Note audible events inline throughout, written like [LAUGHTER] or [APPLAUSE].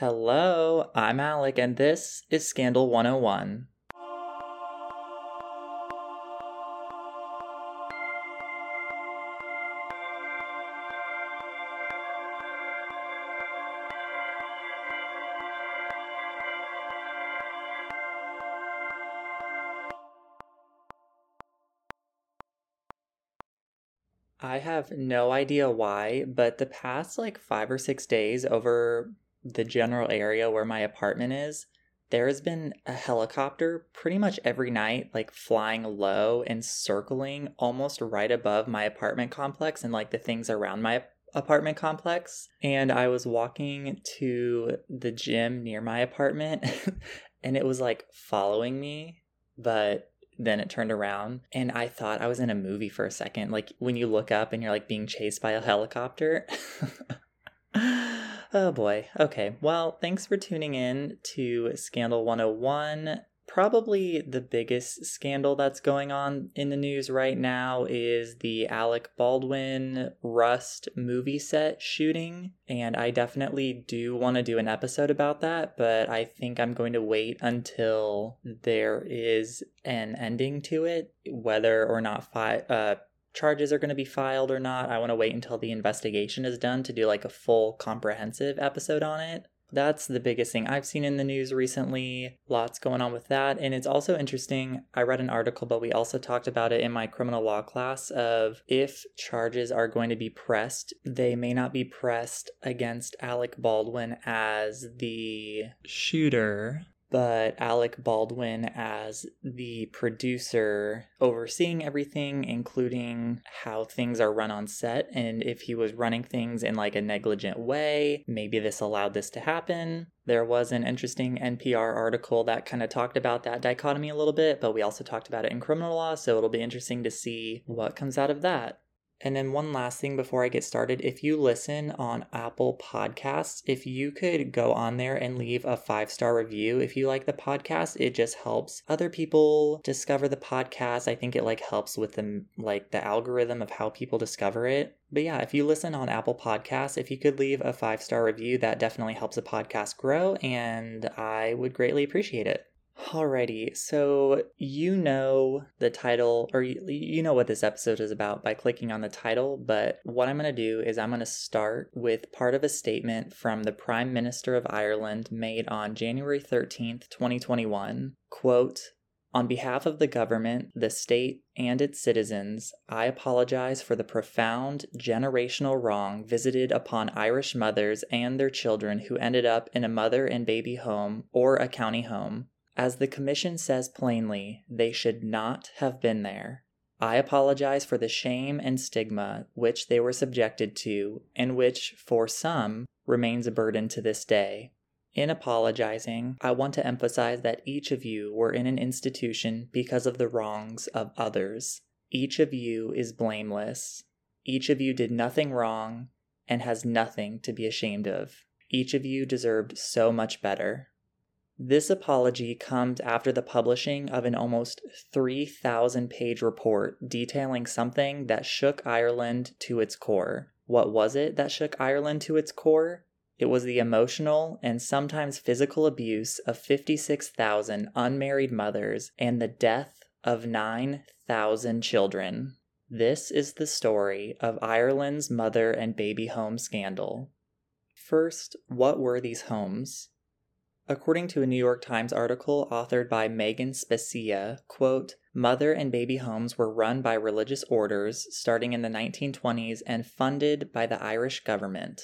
Hello, I'm Alec, and this is Scandal 101. I have no idea why, but the past like five or six days over the general area where my apartment is, there has been a helicopter pretty much every night, like flying low and circling almost right above my apartment complex and like the things around my apartment complex. And I was walking to the gym near my apartment [LAUGHS] and it was like following me, but then it turned around and I thought I was in a movie for a second. Like when you look up and you're like being chased by a helicopter. [LAUGHS] oh boy. Okay. Well, thanks for tuning in to Scandal 101 probably the biggest scandal that's going on in the news right now is the Alec Baldwin Rust movie set shooting. And I definitely do want to do an episode about that, but I think I'm going to wait until there is an ending to it, whether or not fi- uh, charges are going to be filed or not. I want to wait until the investigation is done to do like a full comprehensive episode on it. That's the biggest thing I've seen in the news recently. Lots going on with that. And it's also interesting. I read an article, but we also talked about it in my criminal law class of if charges are going to be pressed, they may not be pressed against Alec Baldwin as the shooter but Alec Baldwin as the producer overseeing everything, including how things are run on set. And if he was running things in like a negligent way, maybe this allowed this to happen. There was an interesting NPR article that kind of talked about that dichotomy a little bit, but we also talked about it in criminal law, so it'll be interesting to see what comes out of that. And then one last thing before I get started, if you listen on Apple Podcasts, if you could go on there and leave a five-star review if you like the podcast, it just helps other people discover the podcast. I think it like helps with the like the algorithm of how people discover it. But yeah, if you listen on Apple Podcasts, if you could leave a five-star review, that definitely helps the podcast grow and I would greatly appreciate it. Alrighty, so you know the title, or you, know what this episode is about by clicking on the title, but what I'm going to do is I'm going to start with part of a statement from the Prime Minister of Ireland made on January 13th, 2021. Quote, on behalf of the government, the state, and its citizens, I apologize for the profound generational wrong visited upon Irish mothers and their children who ended up in a mother and baby home or a county home. As the Commission says plainly, they should not have been there. I apologize for the shame and stigma which they were subjected to, and which, for some, remains a burden to this day. In apologizing, I want to emphasize that each of you were in an institution because of the wrongs of others. Each of you is blameless. Each of you did nothing wrong and has nothing to be ashamed of. Each of you deserved so much better. This apology comes after the publishing of an almost 3,000 page report detailing something that shook Ireland to its core. What was it that shook Ireland to its core? It was the emotional and sometimes physical abuse of 56,000 unmarried mothers and the death of 9,000 children. This is the story of Ireland's mother and baby home scandal. First, what were these homes? According to a New York Times article authored by Megan Specia, quote, mother and baby homes were run by religious orders starting in the 1920s and funded by the Irish government.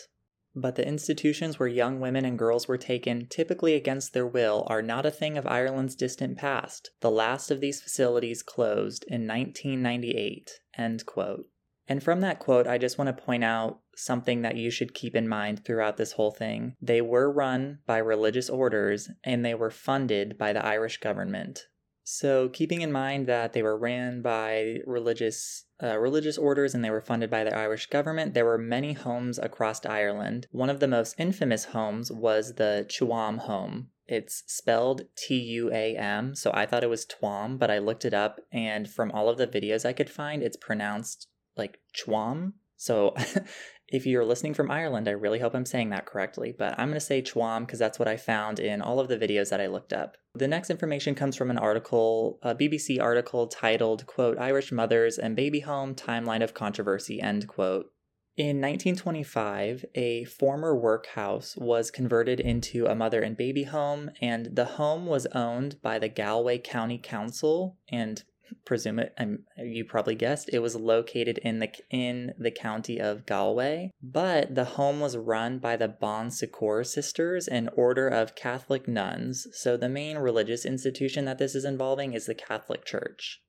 But the institutions where young women and girls were taken, typically against their will, are not a thing of Ireland's distant past. The last of these facilities closed in 1998. End quote. And from that quote, I just want to point out something that you should keep in mind throughout this whole thing. They were run by religious orders and they were funded by the Irish government. So, keeping in mind that they were ran by religious uh, religious orders and they were funded by the Irish government, there were many homes across Ireland. One of the most infamous homes was the Tuam home. It's spelled T U A M, so I thought it was Tuam, but I looked it up, and from all of the videos I could find, it's pronounced like Chwam. So [LAUGHS] If you're listening from Ireland, I really hope I'm saying that correctly, but I'm going to say Tuam because that's what I found in all of the videos that I looked up. The next information comes from an article, a BBC article titled, quote, Irish Mothers and Baby Home Timeline of Controversy, end quote. In 1925, a former workhouse was converted into a mother and baby home, and the home was owned by the Galway County Council and presume it I'm, you probably guessed it was located in the in the county of Galway but the home was run by the Bon Secours sisters an order of Catholic nuns. So the main religious institution that this is involving is the Catholic Church.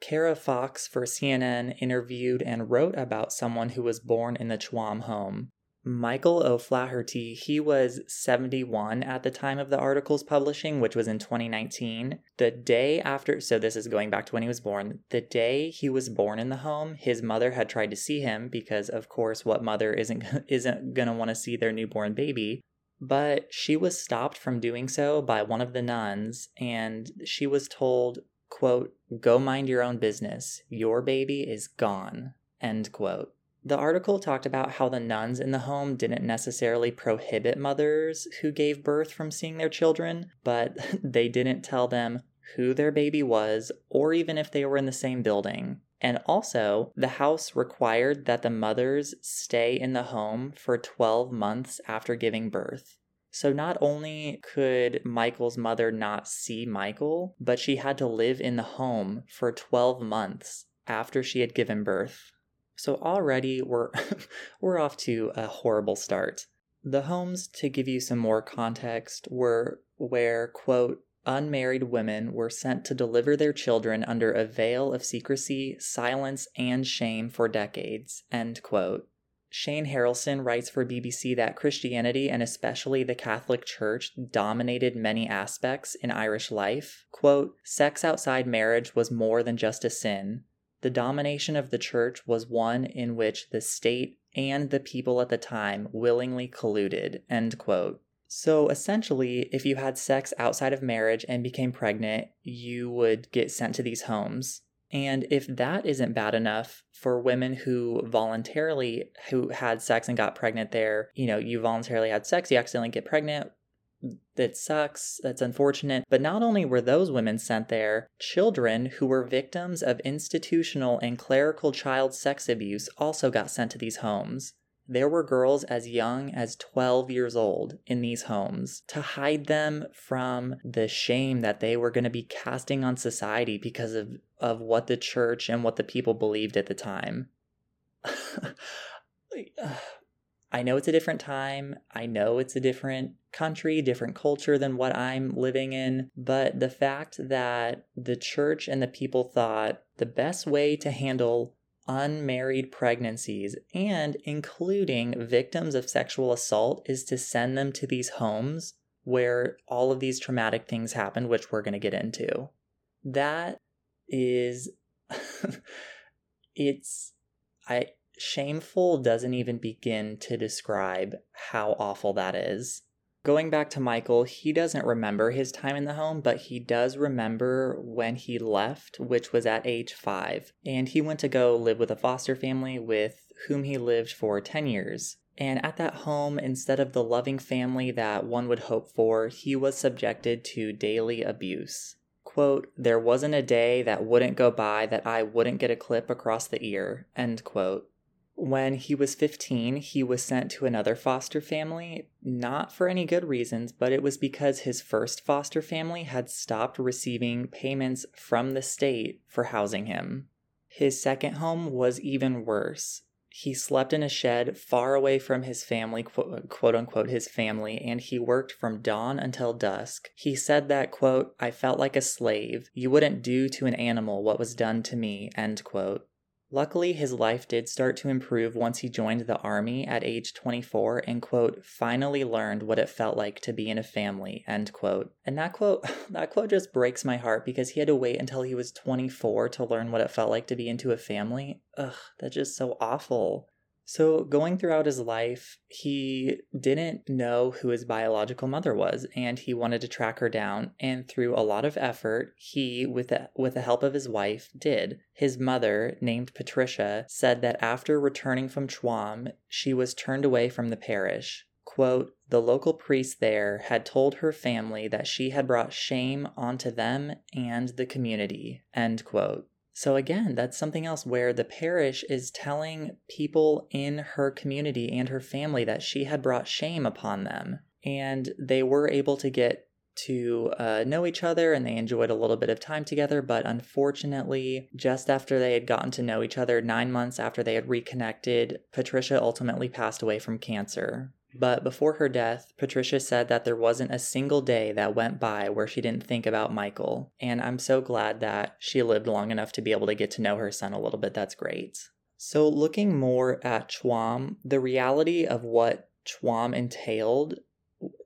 Kara Fox for CNN interviewed and wrote about someone who was born in the Tuam home Michael O'Flaherty, he was 71 at the time of the article's publishing, which was in 2019. The day after, so this is going back to when he was born, the day he was born in the home, his mother had tried to see him because, of course, what mother isn't, [LAUGHS] isn't going to want to see their newborn baby? But she was stopped from doing so by one of the nuns, and she was told, quote, go mind your own business. Your baby is gone, end quote. The article talked about how the nuns in the home didn't necessarily prohibit mothers who gave birth from seeing their children, but [LAUGHS] they didn't tell them who their baby was or even if they were in the same building. And also, the house required that the mothers stay in the home for 12 months after giving birth. So not only could Michael's mother not see Michael, but she had to live in the home for 12 months after she had given birth. So already we're [LAUGHS] we're off to a horrible start. The homes, to give you some more context, were where, quote, unmarried women were sent to deliver their children under a veil of secrecy, silence, and shame for decades, end quote. Shane Harrison writes for BBC that Christianity and especially the Catholic Church dominated many aspects in Irish life. Quote, sex outside marriage was more than just a sin. The domination of the church was one in which the state and the people at the time willingly colluded. End quote. So essentially, if you had sex outside of marriage and became pregnant, you would get sent to these homes. And if that isn't bad enough for women who voluntarily who had sex and got pregnant there, you know, you voluntarily had sex, you accidentally get pregnant, that sucks, that's unfortunate. But not only were those women sent there, children who were victims of institutional and clerical child sex abuse also got sent to these homes. There were girls as young as 12 years old in these homes to hide them from the shame that they were going to be casting on society because of, of what the church and what the people believed at the time. [LAUGHS] I know it's a different time. I know it's a different country, different culture than what I'm living in. But the fact that the church and the people thought the best way to handle unmarried pregnancies and including victims of sexual assault is to send them to these homes where all of these traumatic things happen, which we're going to get into. That is, [LAUGHS] it's, I, shameful doesn't even begin to describe how awful that is. Going back to Michael, he doesn't remember his time in the home, but he does remember when he left, which was at age five. And he went to go live with a foster family with whom he lived for 10 years. And at that home, instead of the loving family that one would hope for, he was subjected to daily abuse. Quote, there wasn't a day that wouldn't go by that I wouldn't get a clip across the ear, end quote. When he was 15, he was sent to another foster family, not for any good reasons, but it was because his first foster family had stopped receiving payments from the state for housing him. His second home was even worse. He slept in a shed far away from his family, quote, quote, unquote, his family, and he worked from dawn until dusk. He said that, quote, I felt like a slave. You wouldn't do to an animal what was done to me, end quote. Luckily, his life did start to improve once he joined the army at age 24 and, quote, finally learned what it felt like to be in a family, end quote. And that quote, [LAUGHS] that quote just breaks my heart because he had to wait until he was 24 to learn what it felt like to be into a family. Ugh, that's just so awful. So, going throughout his life, he didn't know who his biological mother was, and he wanted to track her down. And through a lot of effort, he, with the, with the help of his wife, did. His mother, named Patricia, said that after returning from Tuam, she was turned away from the parish. Quote, the local priest there had told her family that she had brought shame onto them and the community. End quote. So, again, that's something else where the parish is telling people in her community and her family that she had brought shame upon them. And they were able to get to uh, know each other and they enjoyed a little bit of time together. But unfortunately, just after they had gotten to know each other, nine months after they had reconnected, Patricia ultimately passed away from cancer. But before her death, Patricia said that there wasn't a single day that went by where she didn't think about Michael. And I'm so glad that she lived long enough to be able to get to know her son a little bit. That's great. So, looking more at Tuam, the reality of what Tuam entailed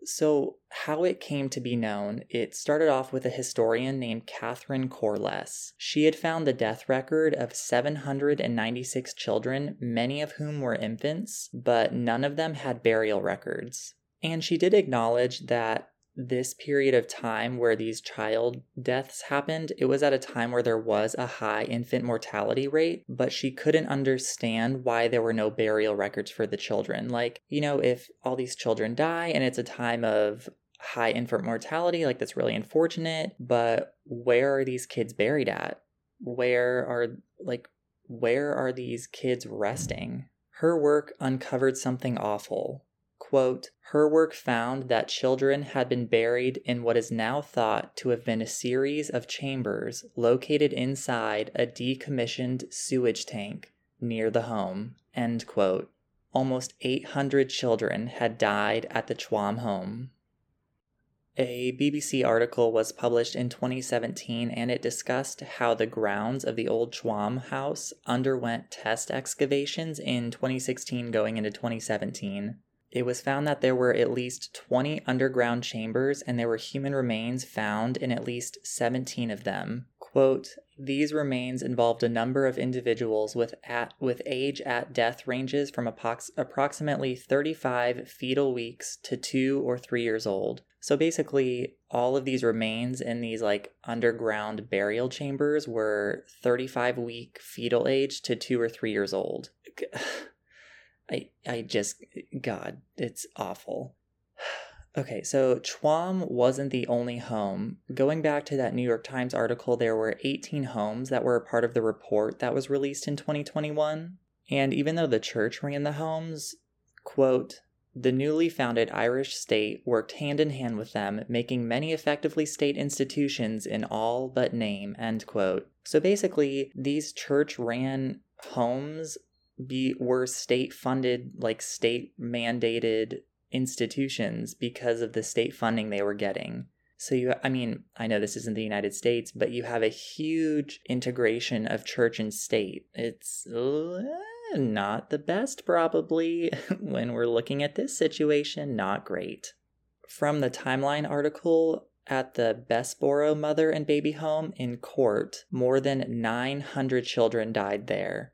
so, how it came to be known, it started off with a historian named Catherine Corless. She had found the death record of 796 children, many of whom were infants, but none of them had burial records. And she did acknowledge that this period of time where these child deaths happened, it was at a time where there was a high infant mortality rate, but she couldn't understand why there were no burial records for the children. Like, you know, if all these children die and it's a time of high infant mortality, like that's really unfortunate, but where are these kids buried at? Where are, like, where are these kids resting? Her work uncovered something awful quote, her work found that children had been buried in what is now thought to have been a series of chambers located inside a decommissioned sewage tank near the home, end quote. Almost 800 children had died at the Tuam home. A BBC article was published in 2017 and it discussed how the grounds of the old Tuam house underwent test excavations in 2016 going into 2017 it was found that there were at least 20 underground chambers and there were human remains found in at least 17 of them. Quote, these remains involved a number of individuals with at with age at death ranges from apox- approximately 35 fetal weeks to 2 or 3 years old. So basically all of these remains in these like underground burial chambers were 35 week fetal age to 2 or 3 years old. [LAUGHS] I I just God, it's awful. [SIGHS] Okay, so Tuam wasn't the only home. Going back to that New York Times article, there were 18 homes that were a part of the report that was released in 2021. And even though the church ran the homes, quote, the newly founded Irish state worked hand in hand with them, making many effectively state institutions in all but name, end quote. So basically, these church ran homes be were state funded like state mandated institutions because of the state funding they were getting. So you I mean, I know this isn't the United States, but you have a huge integration of church and state. It's uh, not the best probably [LAUGHS] when we're looking at this situation, not great. From the timeline article, at the Bessborough Mother and Baby Home in Cork, more than 900 children died there.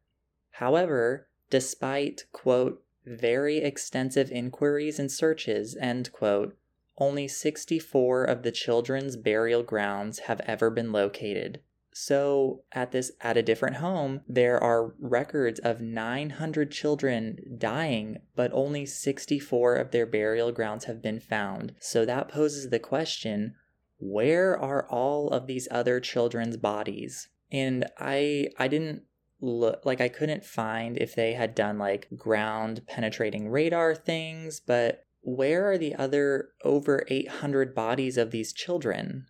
However, despite, quote, very extensive inquiries and searches, end quote, only 64 of the children's burial grounds have ever been located. So, at this at a different home, there are records of 900 children dying, but only 64 of their burial grounds have been found. So that poses the question, where are all of these other children's bodies? And I I didn't look like I couldn't find if they had done like ground penetrating radar things, but where are the other over 800 bodies of these children?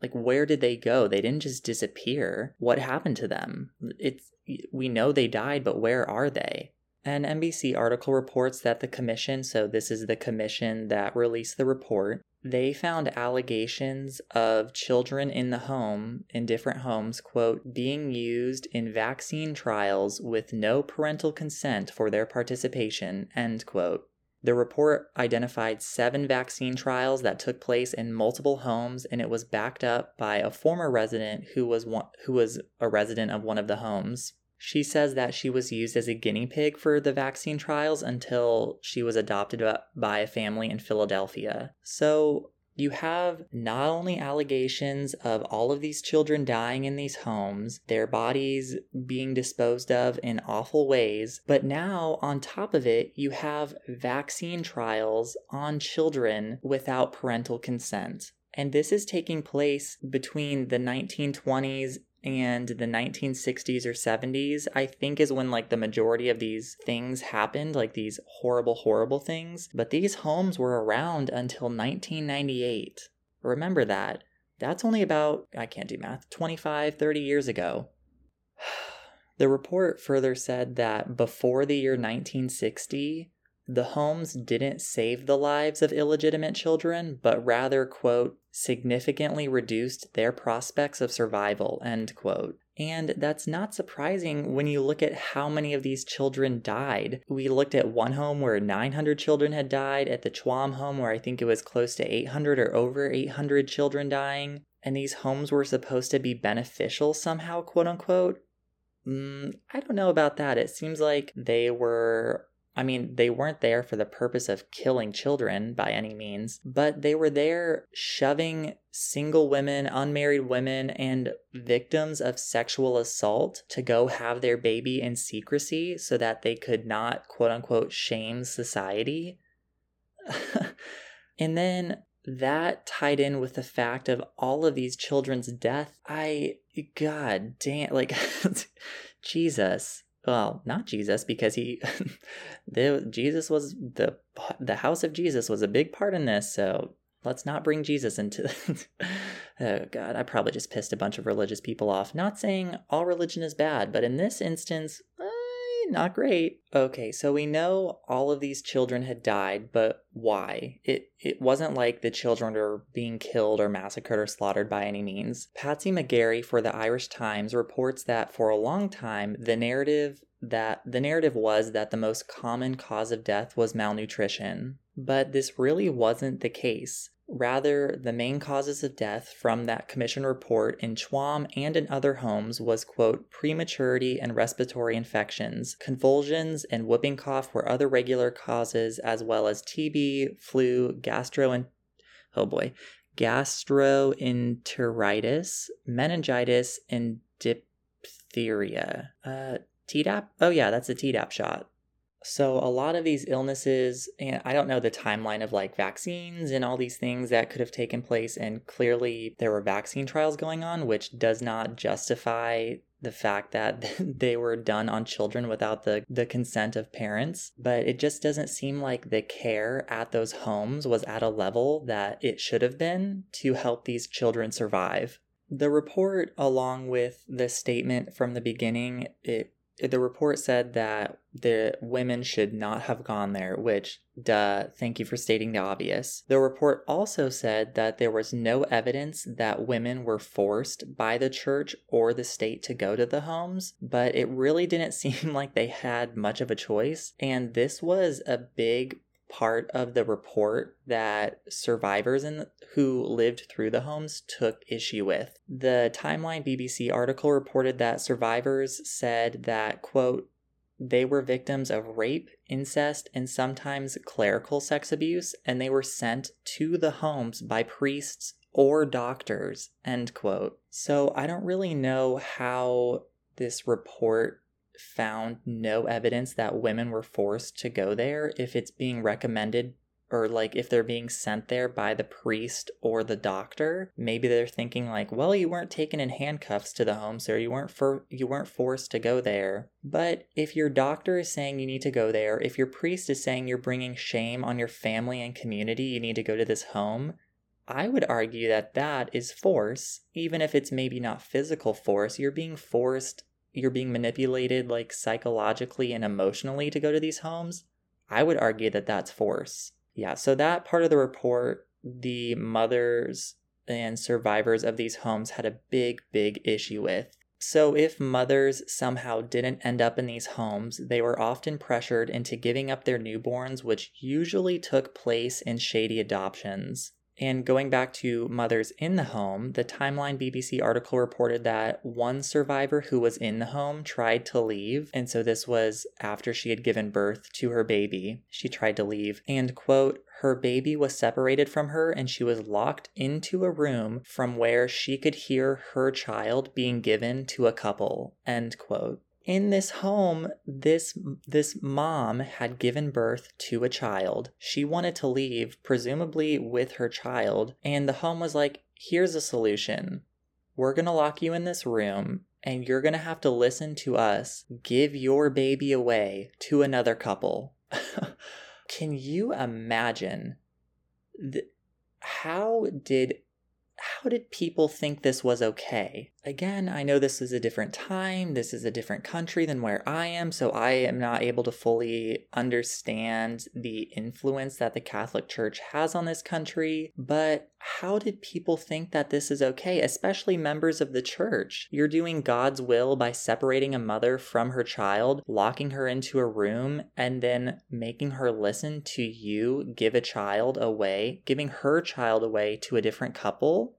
Like where did they go? They didn't just disappear. What happened to them? It's we know they died, but where are they? An NBC article reports that the commission, so this is the commission that released the report, they found allegations of children in the home, in different homes, quote, being used in vaccine trials with no parental consent for their participation, end quote. The report identified seven vaccine trials that took place in multiple homes, and it was backed up by a former resident who was one, who was a resident of one of the homes. She says that she was used as a guinea pig for the vaccine trials until she was adopted by a family in Philadelphia. So you have not only allegations of all of these children dying in these homes, their bodies being disposed of in awful ways, but now on top of it, you have vaccine trials on children without parental consent. And this is taking place between the 1920s and the 1960s or 70s i think is when like the majority of these things happened like these horrible horrible things. But these homes were around until 1998 remember that? That's only about i can't do math 25 30 years ago. [SIGHS] The report further said that before the year 1960 the homes didn't save the lives of illegitimate children, but rather, quote, significantly reduced their prospects of survival, end quote. And that's not surprising when you look at how many of these children died. We looked at one home where 900 children had died, at the Tuam home where I think it was close to 800 or over 800 children dying. And these homes were supposed to be beneficial somehow, quote unquote. Mm, I don't know about that. It seems like they were I mean, they weren't there for the purpose of killing children by any means, but they were there shoving single women, unmarried women, and victims of sexual assault to go have their baby in secrecy so that they could not, quote unquote, shame society. [LAUGHS] and then that tied in with the fact of all of these children's death. I, god damn, like, [LAUGHS] Jesus well, not Jesus, because he, [LAUGHS] the Jesus was the the house of Jesus was a big part in this. So let's not bring Jesus into. [LAUGHS] oh God, I probably just pissed a bunch of religious people off. Not saying all religion is bad, but in this instance, eh, Eh, not great. Okay, so we know all of these children had died, but why? It it wasn't like the children were being killed or massacred or slaughtered by any means. Patsy McGarry for the Irish Times reports that for a long time the narrative that the narrative was that the most common cause of death was malnutrition. But this really wasn't the case. Rather, the main causes of death from that commission report in Tuam and in other homes was, quote, prematurity and respiratory infections. Convulsions and whooping cough were other regular causes, as well as TB, flu, gastro and oh boy, gastroenteritis, meningitis, and diphtheria. Uh, Tdap? Oh yeah, that's a Tdap shot. So, a lot of these illnesses, and I don't know the timeline of like vaccines and all these things that could have taken place, and clearly there were vaccine trials going on, which does not justify the fact that [LAUGHS] they were done on children without the, the consent of parents. But it just doesn't seem like the care at those homes was at a level that it should have been to help these children survive. The report, along with the statement from the beginning, it the report said that the women should not have gone there, which, duh, thank you for stating the obvious. The report also said that there was no evidence that women were forced by the church or the state to go to the homes, but it really didn't [LAUGHS] seem like they had much of a choice. And this was a big part of the report that survivors in, who lived through the homes took issue with. The Timeline BBC article reported that survivors said that, quote, they were victims of rape, incest, and sometimes clerical sex abuse, and they were sent to the homes by priests or doctors, end quote. So I don't really know how this report found no evidence that women were forced to go there if it's being recommended or like if they're being sent there by the priest or the doctor maybe they're thinking like well you weren't taken in handcuffs to the home so you weren't for you weren't forced to go there but if your doctor is saying you need to go there if your priest is saying you're bringing shame on your family and community you need to go to this home I would argue that that is force, even if it's maybe not physical force. You're being forced you're being manipulated like psychologically and emotionally to go to these homes, I would argue that that's force. Yeah, so that part of the report, the mothers and survivors of these homes had a big, big issue with. So, if mothers somehow didn't end up in these homes, they were often pressured into giving up their newborns, which usually took place in shady adoptions. And going back to mothers in the home, the Timeline BBC article reported that one survivor who was in the home tried to leave. And so this was after she had given birth to her baby. She tried to leave. And, quote, her baby was separated from her and she was locked into a room from where she could hear her child being given to a couple, end quote in this home this this mom had given birth to a child. She wanted to leave presumably with her child. And the home was like here's a solution. We're going to lock you in this room and you're going to have to listen to us give your baby away to another couple. [LAUGHS] Can you imagine how did how did people think this was okay? Again, I know this is a different time, this is a different country than where I am, so I am not able to fully understand the influence that the Catholic Church has on this country, but how did people think that this is okay, especially members of the church? You're doing God's will by separating a mother from her child, locking her into a room, and then making her listen to you give a child away, giving her child away to a different couple?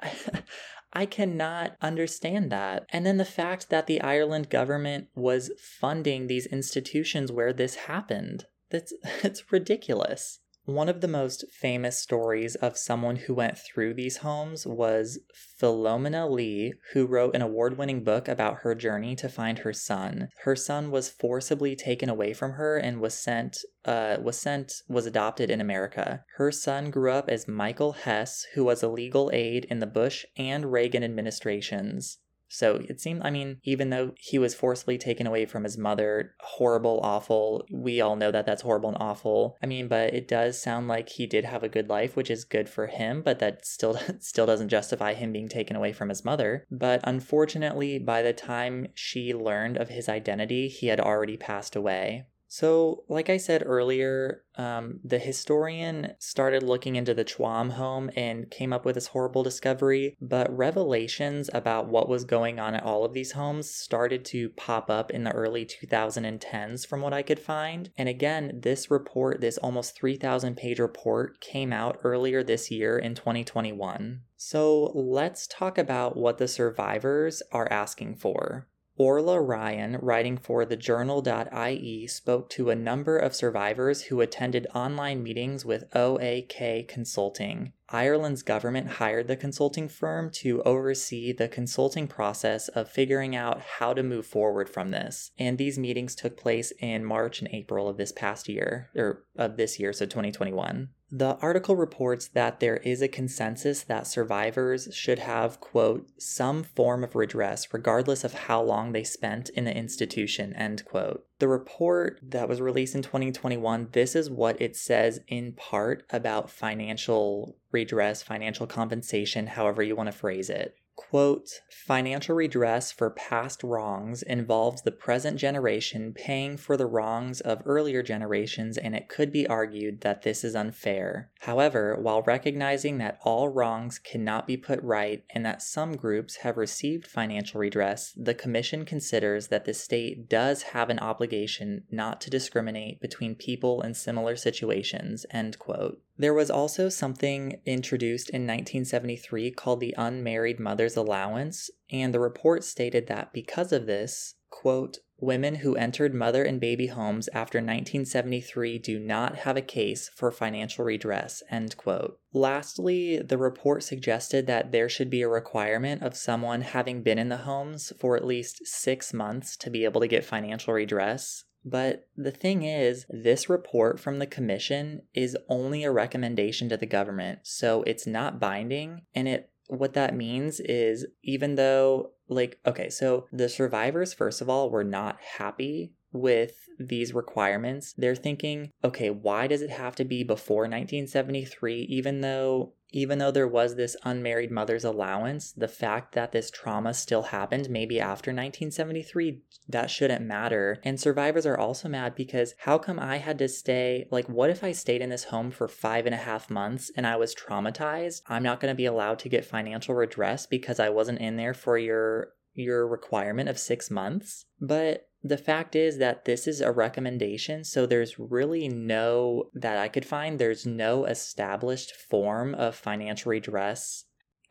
[LAUGHS] I cannot understand that. And then the fact that the Ireland government was funding these institutions where this happened. That's [LAUGHS] it's ridiculous. One of the most famous stories of someone who went through these homes was Philomena Lee, who wrote an award winning book about her journey to find her son. Her son was forcibly taken away from her and was sent uh, was sent was adopted in America. Her son grew up as Michael Hess, who was a legal aid in the Bush and Reagan administrations. So it seemed, I mean, even though he was forcibly taken away from his mother, horrible, awful, we all know that that's horrible and awful. I mean, but it does sound like he did have a good life, which is good for him, but that still [LAUGHS] still doesn't justify him being taken away from his mother. But unfortunately, by the time she learned of his identity, he had already passed away. So, like I said earlier, um, the historian started looking into the Tuam home and came up with this horrible discovery, but revelations about what was going on at all of these homes started to pop up in the early 2010s from what I could find. And again, this report, this almost 3,000 page report, came out earlier this year in 2021. So, let's talk about what the survivors are asking for. Orla Ryan, writing for the journal.ie, spoke to a number of survivors who attended online meetings with OAK Consulting. Ireland's government hired the consulting firm to oversee the consulting process of figuring out how to move forward from this. And these meetings took place in March and April of this past year, or of this year, so 2021. The article reports that there is a consensus that survivors should have, quote, some form of redress regardless of how long they spent in the institution, end quote. The report that was released in 2021, this is what it says in part about financial redress, financial compensation, however you want to phrase it. Quote, financial redress for past wrongs involves the present generation paying for the wrongs of earlier generations, and it could be argued that this is unfair. However, while recognizing that all wrongs cannot be put right and that some groups have received financial redress, the Commission considers that the state does have an obligation not to discriminate between people in similar situations. End quote. There was also something introduced in 1973 called the Unmarried Mother's Allowance, and the report stated that because of this, quote, women who entered mother and baby homes after 1973 do not have a case for financial redress, end quote. Lastly, the report suggested that there should be a requirement of someone having been in the homes for at least six months to be able to get financial redress. But the thing is, this report from the commission is only a recommendation to the government, so it's not binding. And it what that means is even though like okay, so the survivors first of all were not happy with these requirements. They're thinking, okay, why does it have to be before 1973 even though even though there was this unmarried mother's allowance, the fact that this trauma still happened maybe after 1973, that shouldn't matter. And survivors are also mad because how come I had to stay? Like, what if I stayed in this home for five and a half months and I was traumatized? I'm not going to be allowed to get financial redress because I wasn't in there for your your requirement of six months. But the fact is that this is a recommendation, so there's really no, that I could find, there's no established form of financial redress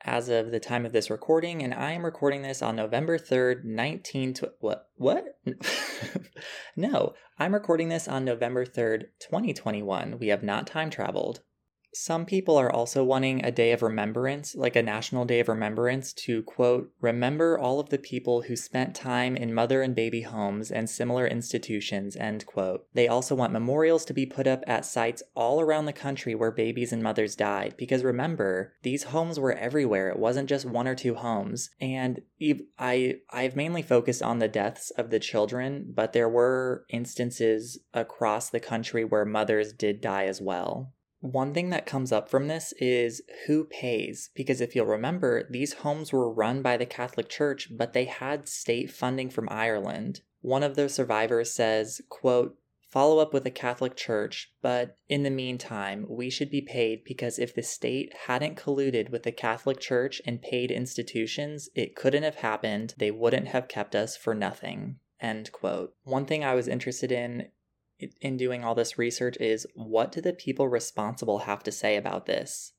as of the time of this recording, and I am recording this on November 3rd, 19... Tw- what? What? [LAUGHS] no, I'm recording this on November 3rd, 2021. We have not time traveled. Some people are also wanting a day of remembrance, like a national day of remembrance, to quote, remember all of the people who spent time in mother and baby homes and similar institutions, end quote. They also want memorials to be put up at sites all around the country where babies and mothers died, because remember, these homes were everywhere. It wasn't just one or two homes. And I, I've mainly focused on the deaths of the children, but there were instances across the country where mothers did die as well. One thing that comes up from this is who pays, because if you'll remember, these homes were run by the Catholic Church, but they had state funding from Ireland. One of the survivors says, quote, follow up with the Catholic Church, but in the meantime, we should be paid because if the state hadn't colluded with the Catholic Church and paid institutions, it couldn't have happened. They wouldn't have kept us for nothing. End quote. One thing I was interested in in doing all this research is what do the people responsible have to say about this?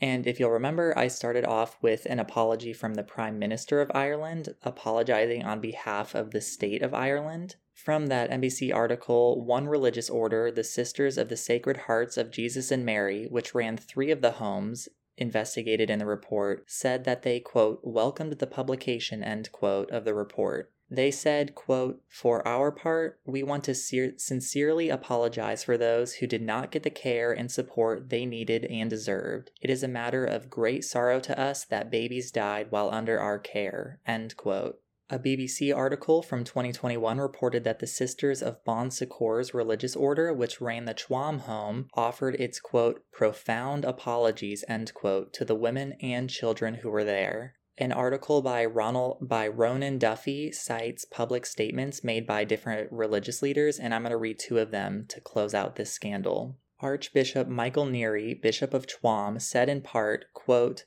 And if you'll remember, I started off with an apology from the Prime Minister of Ireland, apologizing on behalf of the state of Ireland. From that NBC article, one religious order, the Sisters of the Sacred Hearts of Jesus and Mary, which ran three of the homes investigated in the report, said that they, quote, welcomed the publication, end quote, of the report. They said, quote, For our part, we want to sincerely apologize for those who did not get the care and support they needed and deserved. It is a matter of great sorrow to us that babies died while under our care, end quote. A BBC article from 2021 reported that the Sisters of Bon Secours religious order, which ran the Tuam home, offered its quote, profound apologies, end quote, to the women and children who were there. An article by Ronald by Ronan Duffy cites public statements made by different religious leaders, and I'm going to read two of them to close out this scandal. Archbishop Michael Neary, Bishop of Tuam, said in part, quote,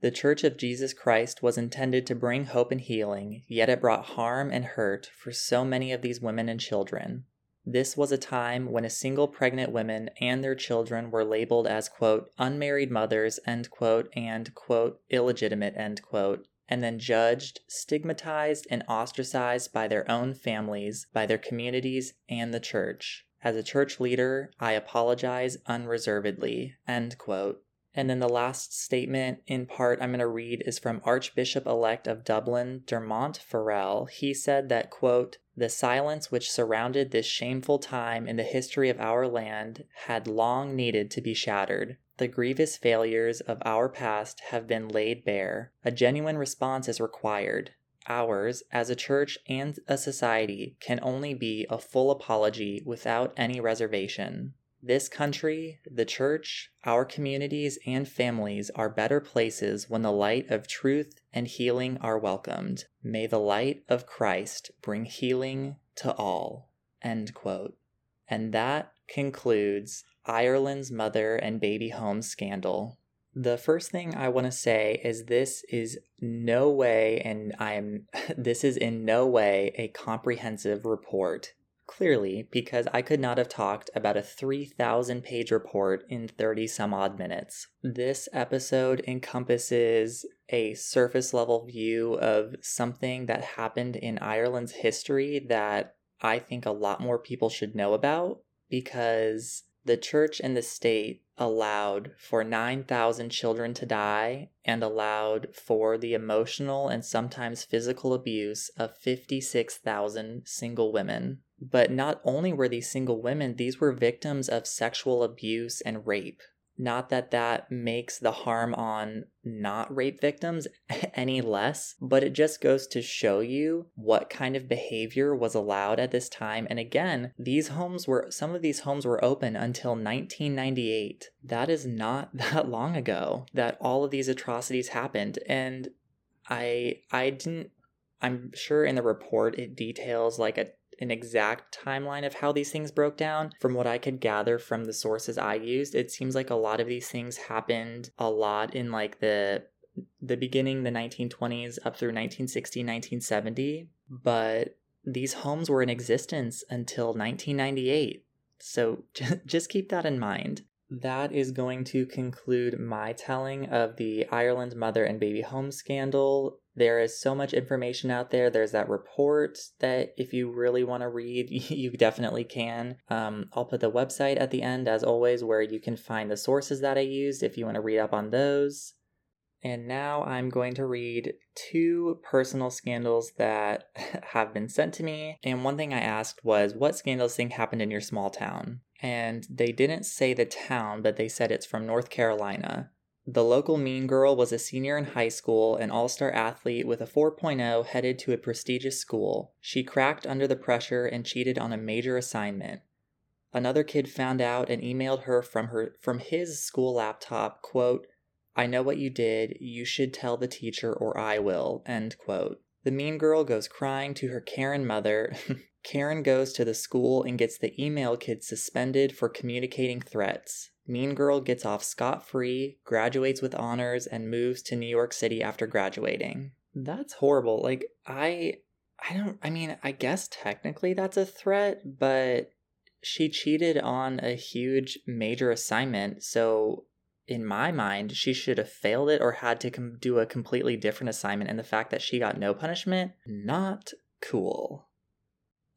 the Church of Jesus Christ was intended to bring hope and healing, yet it brought harm and hurt for so many of these women and children. This was a time when a single pregnant women and their children were labeled as, quote, unmarried mothers, end quote, and, quote, illegitimate, end quote, and then judged, stigmatized, and ostracized by their own families, by their communities, and the church. As a church leader, I apologize unreservedly, end quote. And then the last statement, in part, I'm going to read is from Archbishop elect of Dublin, Dermot Farrell. He said that, quote, the silence which surrounded this shameful time in the history of our land had long needed to be shattered. The grievous failures of our past have been laid bare. A genuine response is required. Ours, as a church and a society, can only be a full apology without any reservation. This country, the church, our communities, and families are better places when the light of truth and healing are welcomed. May the light of Christ bring healing to all. End quote. And that concludes Ireland's mother and baby home scandal. The first thing I want to say is this is no way, and I am, [LAUGHS] this is in no way a comprehensive report Clearly, because I could not have talked about a 3,000 page report in 30 some odd minutes. This episode encompasses a surface level view of something that happened in Ireland's history that I think a lot more people should know about because the church and the state allowed for 9,000 children to die and allowed for the emotional and sometimes physical abuse of 56,000 single women. But not only were these single women, these were victims of sexual abuse and rape. Not that that makes the harm on not rape victims [LAUGHS] any less, but it just goes to show you what kind of behavior was allowed at this time. And again, these homes were, some of these homes were open until 1998. That is not [LAUGHS] that long ago that all of these atrocities happened. And I, I didn't, I'm sure in the report it details like a an exact timeline of how these things broke down. From what I could gather from the sources I used, it seems like a lot of these things happened a lot in like the the beginning, the 1920s, up through 1960, 1970, but these homes were in existence until 1998. So [LAUGHS] just keep that in mind. That is going to conclude my telling of the Ireland mother and baby home scandal. There is so much information out there. There's that report that if you really want to read, [LAUGHS] you definitely can. Um, I'll put the website at the end, as always, where you can find the sources that I used if you want to read up on those. And now I'm going to read two personal scandals that [LAUGHS] have been sent to me. And one thing I asked was, What scandals thing happened in your small town? And they didn't say the town, but they said it's from North Carolina. The local mean girl was a senior in high school, an all star athlete with a 4.0 headed to a prestigious school. She cracked under the pressure and cheated on a major assignment. Another kid found out and emailed her from her from his school laptop, quote, I know what you did. You should tell the teacher or I will. End quote. The mean girl goes crying to her Karen mother. [LAUGHS] Karen goes to the school and gets the email kid suspended for communicating threats. Mean Girl gets off scot free, graduates with honors, and moves to New York City after graduating. That's horrible. Like, I. I don't. I mean, I guess technically that's a threat, but she cheated on a huge major assignment, so in my mind, she should have failed it or had to com- do a completely different assignment. And the fact that she got no punishment, not cool.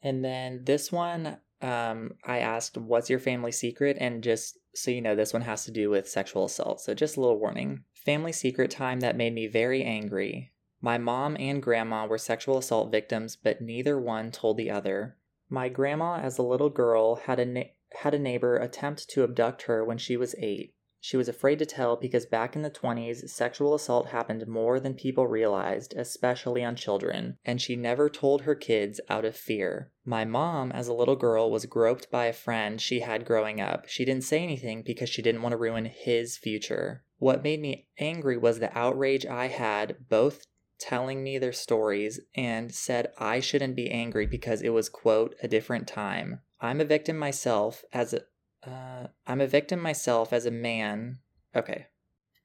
And then this one, um, I asked, What's your family secret? And just so you know, this one has to do with sexual assault. So just a little warning. Family secret time that made me very angry. My mom and grandma were sexual assault victims, but neither one told the other. My grandma, as a little girl, had a, na- had a neighbor attempt to abduct her when she was eight. She was afraid to tell because back in the 20s, sexual assault happened more than people realized, especially on children, and she never told her kids out of fear. My mom, as a little girl, was groped by a friend she had growing up. She didn't say anything because she didn't want to ruin his future. What made me angry was the outrage I had, both telling me their stories and said I shouldn't be angry because it was, quote, a different time. I'm a victim myself as a, uh, I'm a victim myself as a man. Okay.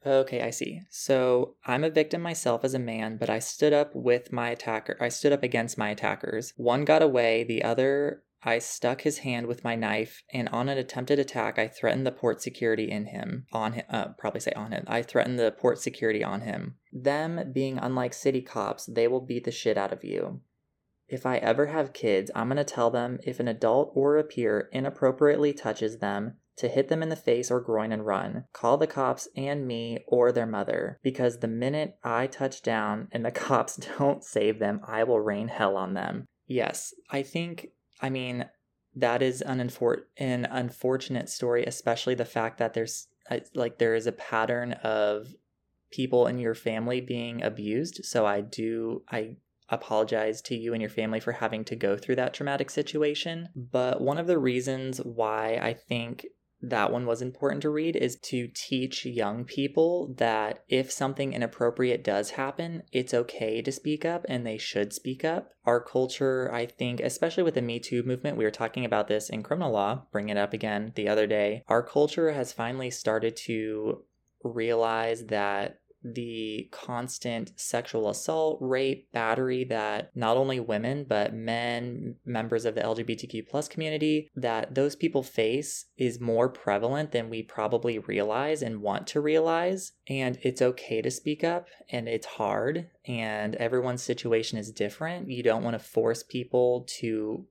Okay, I see. So I'm a victim myself as a man, but I stood up with my attacker. I stood up against my attackers. One got away, the other, I stuck his hand with my knife, and on an attempted attack, I threatened the port security in him. On him, uh, probably say on him. I threatened the port security on him. Them being unlike city cops, they will beat the shit out of you. If I ever have kids, I'm going to tell them if an adult or a peer inappropriately touches them, to hit them in the face or groin and run. Call the cops and me or their mother, because the minute I touch down and the [LAUGHS] cops don't save them, I will rain hell on them. Yes, I think, I mean, that is an, unfor- an unfortunate story, especially the fact that there's uh, like there is a pattern of people in your family being abused. So I do, I apologize to you and your family for having to go through that traumatic situation. But one of the reasons why I think that one was important to read is to teach young people that if something inappropriate does happen, it's okay to speak up and they should speak up. Our culture, I think, especially with the Me Too movement, we were talking about this in criminal law, bring it up again the other day. Our culture has finally started to realize that the constant sexual assault, rape, battery that not only women but men, members of the LGBTQ plus community, that those people face is more prevalent than we probably realize and want to realize. And it's okay to speak up, and it's hard, and everyone's situation is different. You don't want to force people to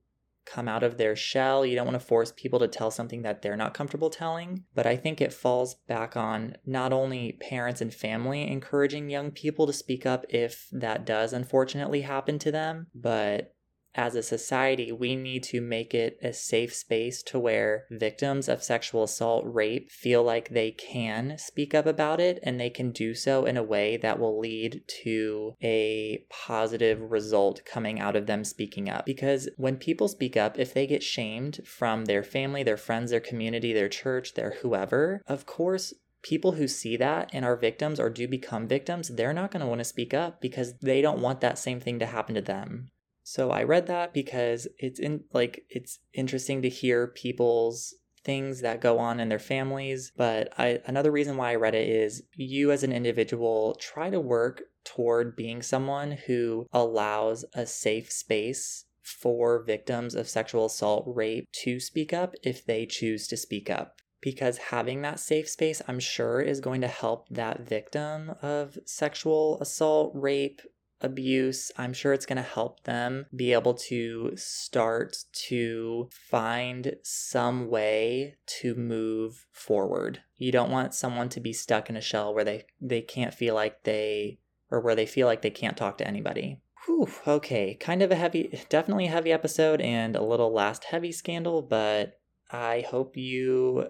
come out of their shell. You don't want to force people to tell something that they're not comfortable telling. But I think it falls back on not only parents and family encouraging young people to speak up if that does unfortunately happen to them, but as a society, we need to make it a safe space to where victims of sexual assault, rape feel like they can speak up about it and they can do so in a way that will lead to a positive result coming out of them speaking up. Because when people speak up, if they get shamed from their family, their friends, their community, their church, their whoever, of course, people who see that and are victims or do become victims, they're not going to want to speak up because they don't want that same thing to happen to them. So I read that because it's in like it's interesting to hear people's things that go on in their families. But I, another reason why I read it is you as an individual try to work toward being someone who allows a safe space for victims of sexual assault, rape to speak up if they choose to speak up. Because having that safe space, I'm sure, is going to help that victim of sexual assault, rape, abuse, I'm sure it's going to help them be able to start to find some way to move forward. You don't want someone to be stuck in a shell where they, they can't feel like they, or where they feel like they can't talk to anybody. Whew, okay, kind of a heavy, definitely a heavy episode and a little last heavy scandal, but I hope you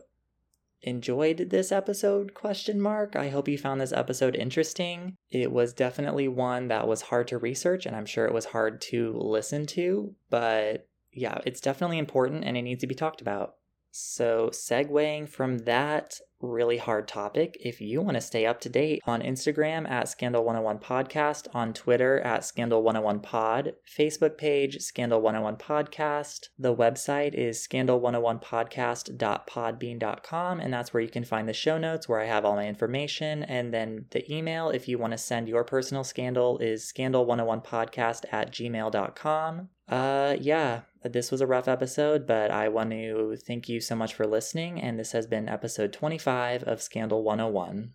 enjoyed this episode question mark. I hope you found this episode interesting. It was definitely one that was hard to research and i'm sure it was hard to listen to but yeah it's definitely important and it needs to be talked about. So segueing from that really hard topic. If you want to stay up to date on Instagram at Scandal 101 Podcast, on Twitter at Scandal 101 Pod, Facebook page Scandal 101 Podcast. The website is scandal101podcast.podbean.com, and that's where you can find the show notes where I have all my information. And then the email, if you want to send your personal scandal, is scandal101podcast at gmail.com. Uh, yeah, this was a rough episode, but I want to thank you so much for listening. And this has been episode 25 of Scandal 101.